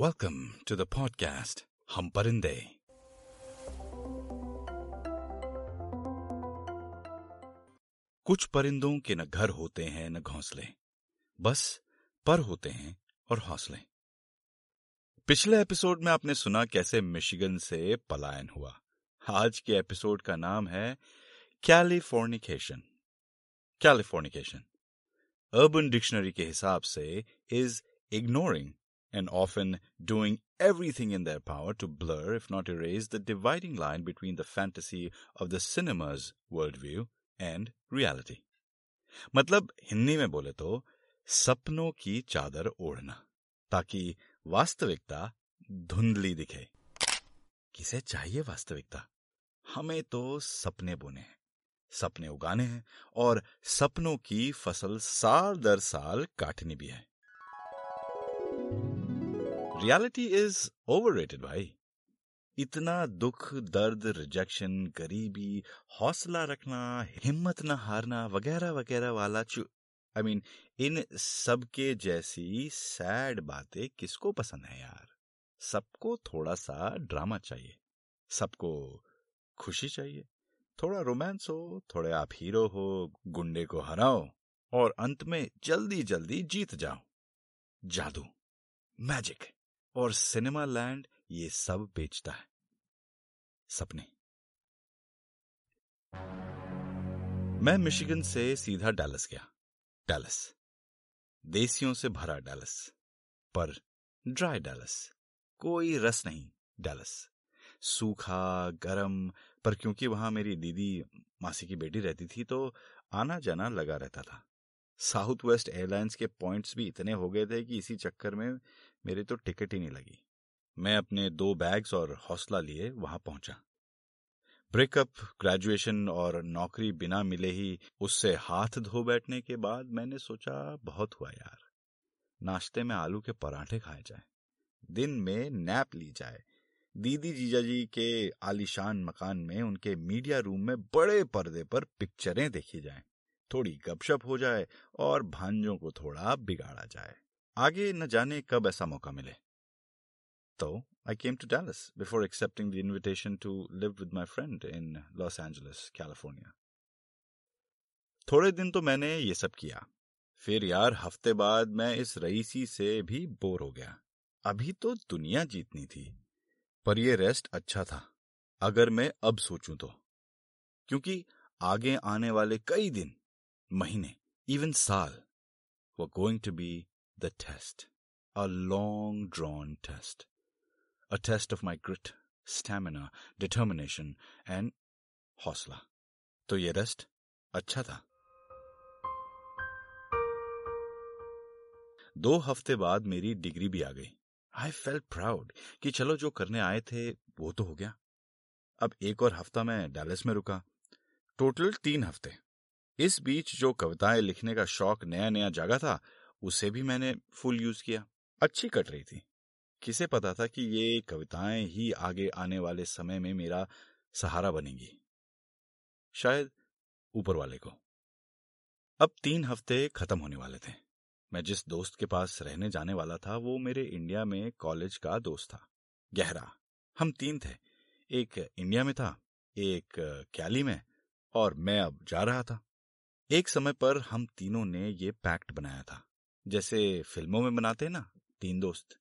Welcome to the podcast हम परिंदे कुछ परिंदों के न घर होते हैं, न घोंसले। बस पर होते हैं और हौसले। पिछले एपिसोड में आपने सुना कैसे मिशिगन से पलायन हुआ। आज के एपिसोड का नाम है कैलिफोर्निकेशन। कैलिफोर्निकेशन। अर्बन डिक्शनरी के हिसाब से is ignoring and often doing everything in their power to blur, if not erase, the dividing line between the fantasy of the cinema's worldview and reality. मतलब हिंदी में बोले तो सपनों की चादर ओढ़ना ताकि वास्तविकता धुंधली दिखे किसे चाहिए वास्तविकता हमें तो सपने बोने हैं सपने उगाने हैं और सपनों की फ़सल साल दर साल काटनी भी है रियलिटी इज़ ओवररेटेड भाई। इतना दुख, दर्द रिजेक्शन गरीबी, हौसला रखना, हिम्मत न हारना, वगैरह वगैरह वाला चु आई मीन इन सबके जैसी सैड बातें किसको पसंद है यार? सबको थोड़ा सा ड्रामा चाहिए। सबको खुशी चाहिए। थोड़ा रोमांस हो, थोड़े आप हीरो हो, गुंडे को हराओ, और अंत में जल्दी जल्दी जीत जाओ। जादू। मैजिक और सिनेमा लैंड ये सब बेचता है। सपने। मैं मिशिगन से सीधा डैलस गया। डैलस। देसियों से भरा डैलस। पर ड्राई डैलस। कोई रस नहीं, डैलस। सूखा, गरम, पर क्योंकि वहाँ मेरी दीदी, मासी की बेटी रहती थी तो आना जाना लगा रहता था। साउथ वेस्ट एयरलाइंस के पॉइंट्स भी इतने हो गए थे कि इसी चक्कर में मेरी तो टिकट ही नहीं लगी। मैं अपने दो बैग्स और हौसला लिए वहाँ पहुँचा। ब्रेकअप ग्रेजुएशन और नौकरी बिना मिले ही उससे हाथ धो बैठने के बाद मैंने सोचा बहुत हुआ यार। नाश्ते में आलू के पराठे खाए जाए। दिन में नैप ली जाए। दीदी जीजा जी के आलिशान मकान में उनके मीडिया रूम में बड़े पर्दे पर पिक्चरें देखी जाएँ, थोड़ी गपशप हो जाए और भांजों को थोड़ा बिगाड़ा जाए। आगे न जाने कब ऐसा मौका मिले। तो I came to Dallas before accepting the invitation to live with my friend in Los Angeles California थोड़े दिन तो मैंने ये सब किया। फिर यार, हफ़्ते बाद मैं इस रईसी से भी बोर हो गया। अभी तो दुनिया जीतनी थी, पर यह रेस्ट अच्छा था, अगर मैं अब सोचूं तो। क्योंकि आगे आने वाले कई दिन, महीने इवन साल वो going to be the test, a long drawn test, a test of my grit, stamina, determination and हौसला तो ये रेस्ट अच्छा था दो हफ़्ते बाद मेरी डिग्री भी आ गई। आई फेल प्राउड कि चलो जो करने आए थे वो तो हो गया। अब एक और हफ़्ता मैं डैलस में रुका। टोटल तीन हफ़्ते। इस बीच जो कविताएँ लिखने का शौक नया नया जागा था उसे भी मैंने फुल यूज़ किया। अच्छी कट रही थी। किसे पता था कि ये कविताएँ ही आगे आने वाले समय में मेरा सहारा बनेंगी। शायद ऊपर वाले को। अब तीन हफ़्ते खत्म होने वाले थे। मैं जिस दोस्त के पास रहने जाने वाला था, वो मेरे इंडिया में कॉलेज का दोस्त था। गहरा। हम तीन थे। एक इंडिया में था, एक कैली में, और मैं अब जा रहा था। एक समय पर हम तीनों ने ये पैक्ट बनाया था। जैसे फ़िल्मों में बनाते ना, तीन दोस्त,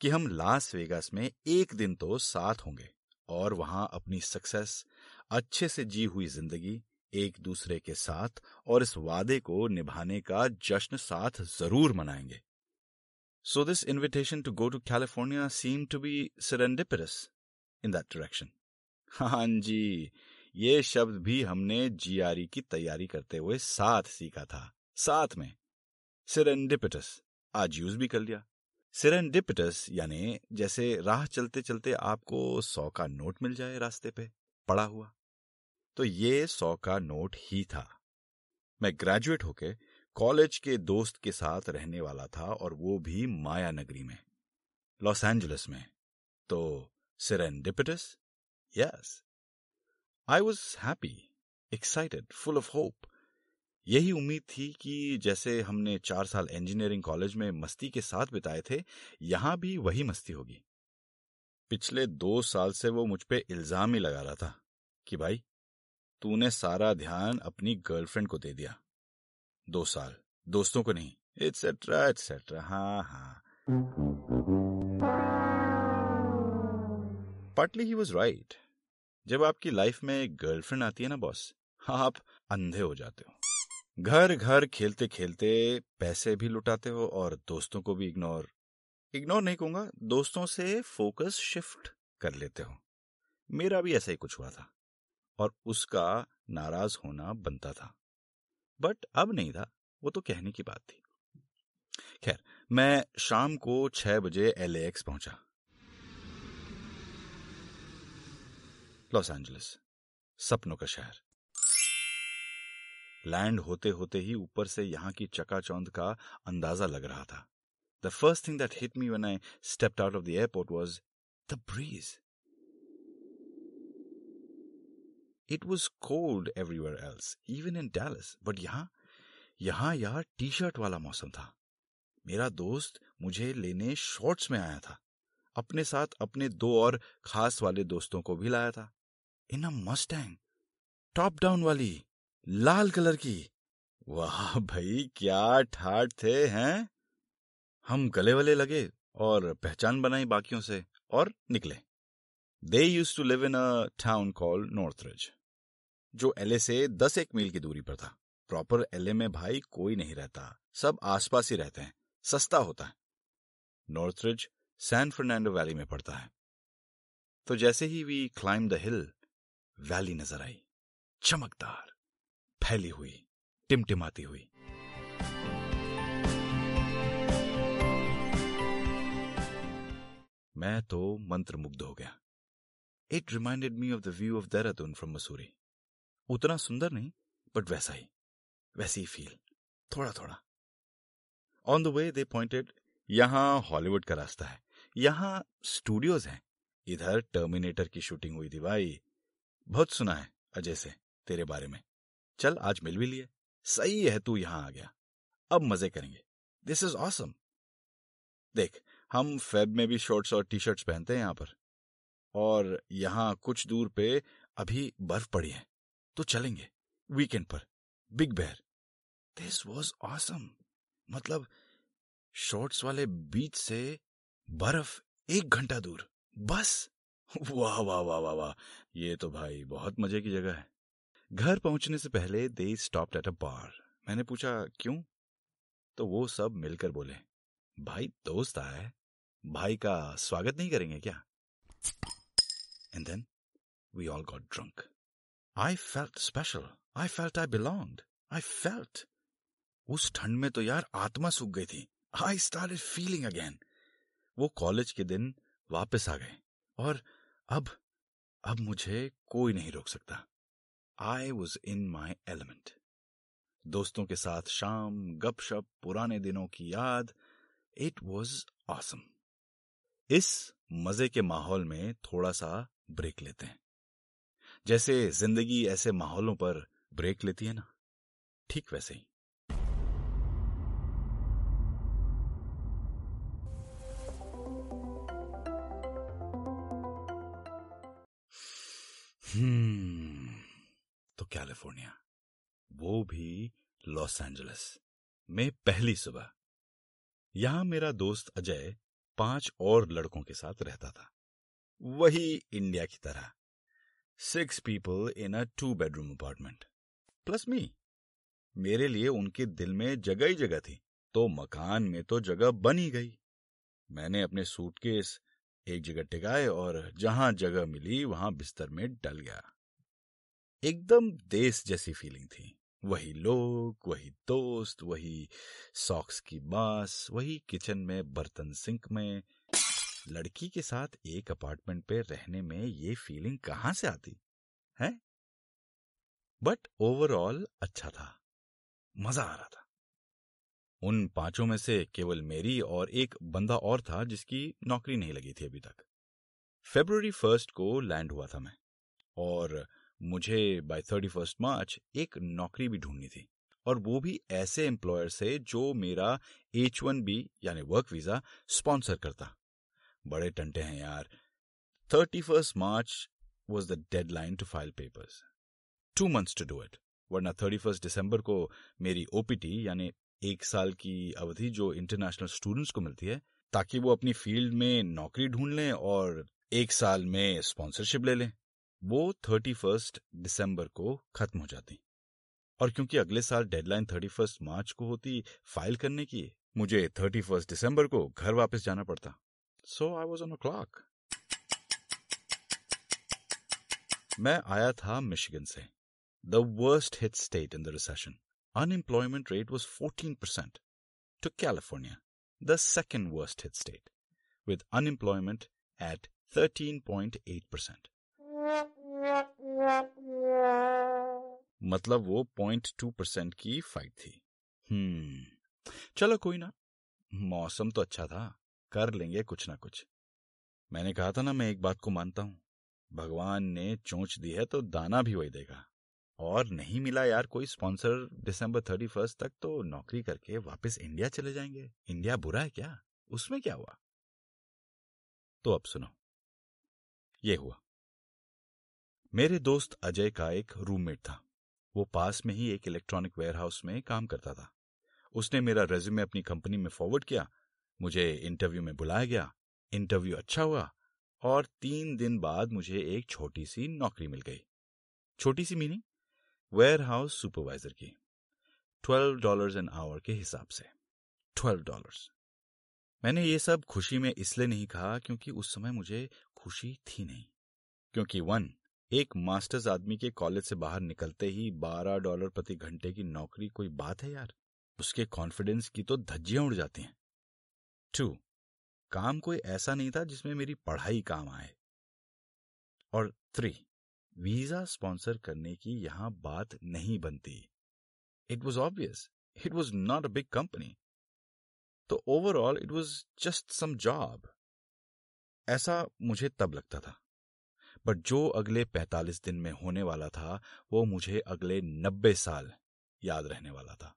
कि हम लास वेगास में एक दिन तो साथ होंगे और वहाँ अपनी सक्सेस अच्छे से जी हुई ज़िंदगी एक दूसरे के साथ और इस वादे को निभाने का जश्न साथ ज़रूर मनाएँगे। So this invitation to go to California seem to be serendipitous in that direction हाँ जी, ये शब्द भी हमने जीआरई की तैयारी करते हुए साथ सीखा था, साथ में। सिरेंडिपिटस आज यूज़ भी कर लिया। सिरेंडिपिटस यानी जैसे राह चलते चलते आपको सौ का नोट मिल जाए रास्ते पे, पड़ा हुआ। तो ये सौ का नोट ही था। मैं ग्रेजुएट होके कॉलेज के दोस्त के साथ रहने वाला था और वो भी माया नगरी में लॉस एंजलिस में। तो serendipitous yes I was happy excited full of hope यही उम्मीद थी कि जैसे हमने चार साल इंजीनियरिंग कॉलेज में मस्ती के साथ बिताए थे, यहाँ भी वही मस्ती होगी। पिछले दो साल से वो मुझ पर इल्ज़ाम ही लगा रहा था कि भाई, तूने सारा ध्यान अपनी गर्लफ्रेंड को दे दिया। दो साल, दोस्तों को नहीं एटसेट्रा एटसेट्रा हाँ हाँ। पार्टली ही वॉज़ राइट जब आपकी लाइफ में एक गर्लफ्रेंड आती है ना बॉस आप अंधे हो जाते हो। घर घर खेलते खेलते पैसे भी लुटाते हो और दोस्तों को भी इग्नोर इग्नोर नहीं कहूँगा, दोस्तों से फोकस शिफ्ट कर लेते हो। मेरा भी ऐसा ही कुछ हुआ था और उसका नाराज़ होना बनता था। बट अब नहीं था, वो तो कहने की बात थी। खैर, मैं शाम को छह बजे एल एक्स पहुँचा। लॉस एंजलिस, सपनों का शहर। लैंड होते होते ही ऊपर से यहाँ की चकाचौंध का अंदाज़ा लग रहा था। The first thing that hit me when I stepped out of the airport was the breeze it was cold everywhere else even in Dallas but यहाँ यहाँ यार टी शर्ट वाला मौसम था। मेरा दोस्त मुझे लेने शॉर्ट्स में आया था। अपने साथ अपने दो और खास वाले दोस्तों को भी लाया था। In a Mustang top down वाली लाल कलर की। वाह भाई, क्या ठाट थे, हैं? हम गले वले लगे और पहचान बनाई बाकियों से और निकले। They used to live in a town call Northridge जो एलए से दस एक मील की दूरी पर था। प्रॉपर एलए में भाई कोई नहीं रहता। सब आसपास ही रहते हैं। सस्ता होता है। नॉर्थरिज सैन फर्नांडो वैली में पड़ता है। तो जैसे ही we climb the hill valley नज़र आई। चमकदार। फैली हुई, टिमटिमाती हुई। मैं तो मंत्र मुग्ध हो गया। It reminded me of the view of Dehradun from Mussoorie उतना सुंदर नहीं बट वैसा ही, वैसी ही फील थोड़ा थोड़ा on the way they pointed यहाँ हॉलीवुड का रास्ता है, यहाँ स्टूडियोज हैं। इधर टर्मिनेटर की शूटिंग हुई थी भाई। बहुत सुना है, अजय से, तेरे बारे में। चल, आज मिल भी लिए। सही है, तू यहाँ आ गया। अब मज़े करेंगे। दिस इज़ ऑसम देख, हम फेब में भी शॉर्ट्स और टी शर्ट्स पहनते हैं यहाँ पर। और यहाँ कुछ दूर पे अभी बर्फ़ पड़ी है। तो चलेंगे वीकेंड पर। Big Bear this was awesome मतलब शॉर्ट्स वाले बीच से बर्फ़ एक घंटा दूर। बस! वाह वाह वाह वाह वाह। ये तो भाई बहुत मज़े की जगह है। घर पहुँचने से पहले दे स्टॉप एट अ बार मैंने पूछा, क्यों? तो वो सब मिलकर बोले, भाई दोस्त आया है। भाई का स्वागत नहीं करेंगे क्या? And then we all got drunk I felt special I felt I belonged I felt उस ठंड में तो यार आत्मा सूख गई थी। आई स्टार्टेड फीलिंग अगेन वो कॉलेज के दिन वापस आ गए। और अब अब मुझे कोई नहीं रोक सकता। I was in my element दोस्तों के साथ शाम, गपशप, पुराने दिनों की याद इट वॉज़ ऑसम इस मज़े के माहौल में थोड़ा सा ब्रेक लेते हैं। जैसे ज़िंदगी ऐसे माहौलों पर ब्रेक लेती है ना? ठीक वैसे ही। हम्म तो कैलिफ़ोर्निया, वो भी लॉस एंजलिस में पहली सुबह। यहाँ मेरा दोस्त अजय पाँच और लड़कों के साथ रहता था। वही इंडिया की तरह। Six people in a two bedroom apartment plus me मेरे लिए उनके दिल में जगह ही जगह थी तो मकान में तो जगह बन ही गई। मैंने अपने सूटकेस एक जगह टिकाए और जहाँ जगह मिली, वहाँ बिस्तर में डल गया। एकदम देश जैसी फीलिंग थी। वही लोग, वही दोस्त, वही सॉक्स की बास वही किचन में, बर्तन सिंक में। लड़की के साथ एक अपार्टमेंट पे रहने में ये फीलिंग कहाँ से आती? है? बट ओवरऑल अच्छा था। मज़ा आ रहा था। उन पाँचों में से केवल मेरी और एक बंदा और था जिसकी नौकरी नहीं लगी थी अभी तक। फेब्रुवरी फ़र्स्ट को लैंड हुआ था मैं। और मुझे बाय थर्टी फ़र्स्ट मार्च एक नौकरी भी ढूंढनी थी और वो भी ऐसे एम्प्लॉयर से जो मेरा एच वन बी यानी वर्क वीज़ा स्पॉन्सर करता। बड़े टंटे हैं यार। Thirty first March was the deadline to file papers two months to do it वरना थर्टी फ़र्स्ट दिसंबर को मेरी ओपीटी यानी एक साल की अवधि जो इंटरनेशनल स्टूडेंट्स को मिलती है, ताकि वो अपनी फ़ील्ड में नौकरी ढूंढ लें और एक साल में स्पॉन्सरशिप ले लें। वो थर्टी फ़र्स्ट दिसंबर को खत्म हो जाती। और क्योंकि अगले साल डेडलाइन थर्टी फ़र्स्ट मार्च को होती फ़ाइल करने की, मुझे थर्टी फ़र्स्ट दिसंबर को घर वापस जाना पड़ता। So I was on o'clock मैं आया था मिशिगन से। The worst hit state in the recession unemployment rate was fourteen percent to California the second worst hit state with unemployment at thirteen point eight percent मतलब वो point two percent की fight थी। हम्म चलो कोई ना। मौसम तो अच्छा था, कर लेंगे कुछ ना कुछ। मैंने कहा था ना, मैं एक बात को मानता हूँ। भगवान ने चोंच दी है तो दाना भी वही देगा। और नहीं मिला यार कोई स्पॉन्सर दिसंबर थर्टी फ़र्स्ट तक तो नौकरी करके वापस इंडिया चले जाएँगे। इंडिया बुरा है क्या? उसमें क्या हुआ? तो अब सुनो। ये हुआ। मेरे दोस्त अजय का एक रूममेट था। वो पास में ही एक इलेक्ट्रॉनिक वेयरहाउस में काम करता था। उसने मेरा रेज्यूमे अपनी कंपनी में फॉरवर्ड किया, मुझे इंटरव्यू में बुलाया गया इंटरव्यू अच्छा हुआ और तीन दिन बाद मुझे एक छोटी सी नौकरी मिल गई। छोटी सी मीनिंग वेयर हाउस सुपरवाइजर की ट्वेल्व डॉलर एन आवर के हिसाब से। ट्वेल्व डॉलर्स मैंने ये सब खुशी में इसलिए नहीं कहा क्योंकि उस समय मुझे खुशी थी नहीं, क्योंकि वन एक मास्टर्स आदमी के कॉलेज से बाहर निकलते ही बारह डॉलर प्रति घंटे की नौकरी कोई बात है यार? उसके कॉन्फिडेंस की तो धज्जियाँ उड़ जाती हैं। टू काम कोई ऐसा नहीं था जिसमें मेरी पढ़ाई काम आए। और थ्री वीज़ा स्पॉन्सर करने की यहाँ बात नहीं बनती। It was obvious it was not a big company तो overall it was just some job ऐसा मुझे तब लगता था। बट जो अगले 45 दिन में होने वाला था, वो मुझे अगले 90 साल याद रहने वाला था।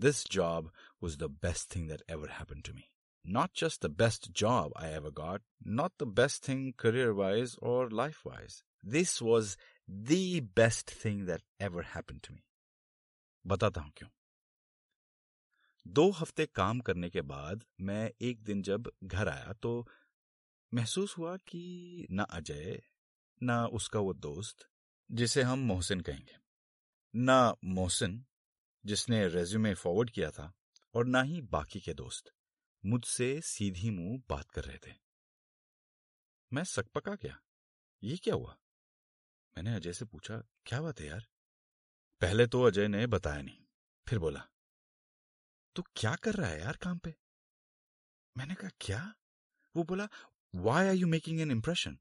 This job was the best thing that ever happen to me not just the best job I ever got not the best thing career wise और life wise this was the best thing that ever happen to me बताता हूँ क्यों। दो हफ़्ते काम करने के बाद मैं एक दिन जब घर आया तो महसूस हुआ कि ना अजय ना उसका वो दोस्त, जिसे हम मोहसिन कहेंगे। ना मोहसिन, जिसने रेज्यूमे फॉरवर्ड किया था, और ना ही बाकी के दोस्त, मुझसे सीधी मुँह बात कर रहे थे। मैं सकपका क्या ये क्या हुआ? मैंने अजय से पूछा, क्या बात है यार? पहले तो अजय ने बताया नहीं, फिर बोला, तू तो क्या कर रहा है यार काम पे? मैंने कहा, क्या? वो बोला why are you making an impression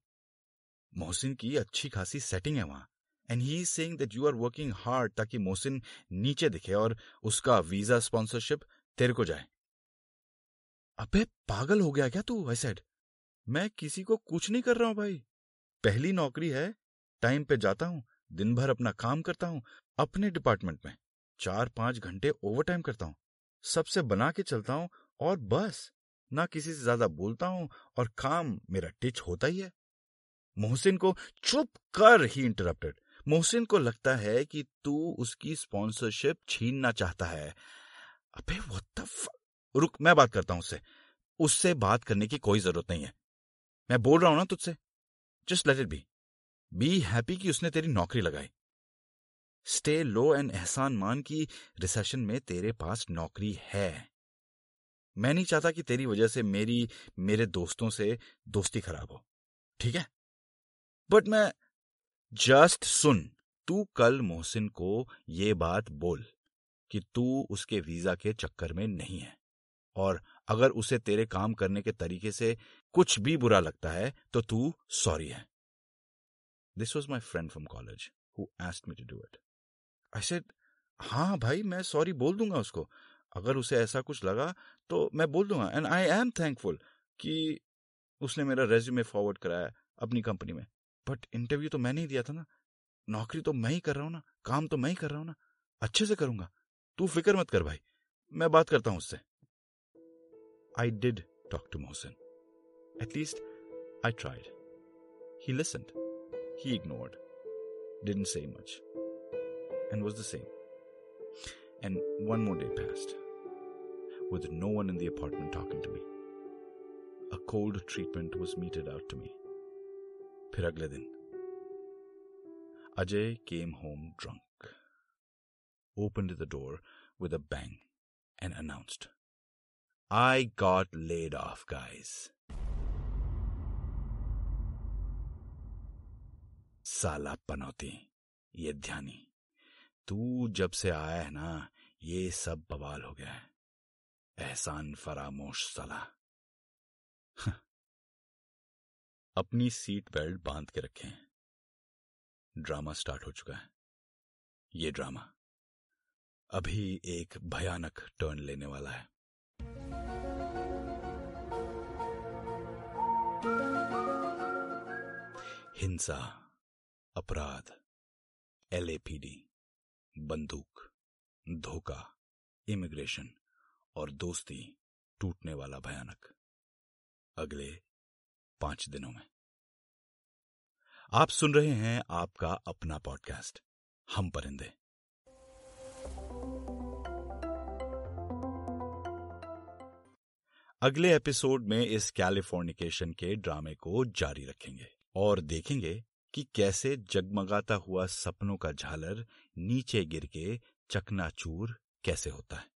Mohsin की अच्छी खासी सेटिंग है वहाँ। And he is saying that you are working hard ताकि मोहसिन नीचे दिखे और उसका वीज़ा स्पॉन्सरशिप तेरे को जाए। अबे, पागल हो गया क्या तू? आई सेड मैं किसी को कुछ नहीं कर रहा हूँ भाई। पहली नौकरी है टाइम पे जाता हूँ, दिन भर अपना काम करता हूँ, अपने डिपार्टमेंट में चार पाँच घंटे ओवर टाइम करता हूँ, सबसे बना के चलता हूँ और बस, ना किसी से ज़्यादा बोलता हूँ और काम मेरा टिच होता ही है। मोहसिन को चुप कर ही इंटरप्टेड मोहसिन को लगता है कि तू उसकी स्पॉन्सरशिप छीनना चाहता है। अबे व्हाट द रुक, मैं बात करता हूँ उससे। उससे बात करने की कोई ज़रूरत नहीं है। मैं बोल रहा हूँ ना तुझसे। Just let it be be happy कि उसने तेरी नौकरी लगाई। स्टे लो एंड एहसान मान की रिसेशन में तेरे पास नौकरी है। मैं नहीं चाहता कि तेरी वजह से मेरी, मेरे दोस्तों से दोस्ती खराब हो। ठीक है? बट मैं, जस्ट सुन, तू कल मोहसिन को ये बात बोल कि तू उसके वीज़ा के चक्कर में नहीं है। और अगर उसे तेरे काम करने के तरीके से कुछ भी बुरा लगता है तो तू सॉरी है। This was my friend from college who asked me to do it I said हाँ भाई, मैं सॉरी बोल दूँगा उसको। अगर उसे ऐसा कुछ लगा तो मैं बोल दूँगा। एंड आई एम थैंकफुल कि उसने मेरा रेज्यूमे फॉरवर्ड कराया अपनी कंपनी में। बट इंटरव्यू तो मैंने ही दिया था ना। नौकरी तो मैं ही कर रहा हूँ ना। काम तो मैं ही कर रहा हूँ ना। अच्छे से करूँगा। तू फ़िक्र मत कर भाई। मैं बात करता हूँ उससे। I did talk to Mohsin at least I tried he listen he ignored didn't say much and was the same and one more day passed with no one in the apartment talking to me a cold treatment was meted out to me फिर अगले दिन। Ajay came home drunk open the door with a bang and announced I got laid off guys साला पनौती, ये ध्यानी, तू जब से आया है ना, ये सब बवाल हो गया है। एहसान फरामोश साला। अपनी सीट बेल्ट बाँध के रखें। ड्रामा स्टार्ट हो चुका है। ये ड्रामा अभी एक भयानक टर्न लेने वाला है। हिंसा, अपराध एलएपीडी बंदूक, धोखा इमिग्रेशन और दोस्ती टूटने वाला भयानक। अगले पाँच दिनों में। आप सुन रहे हैं आपका अपना पॉडकास्ट हम परिंदे। अगले एपिसोड में इस कैलिफोर्निकेशन के ड्रामे को जारी रखेंगे और देखेंगे कि कैसे जगमगाता हुआ सपनों का झालर नीचे गिर के चकनाचूर कैसे होता है।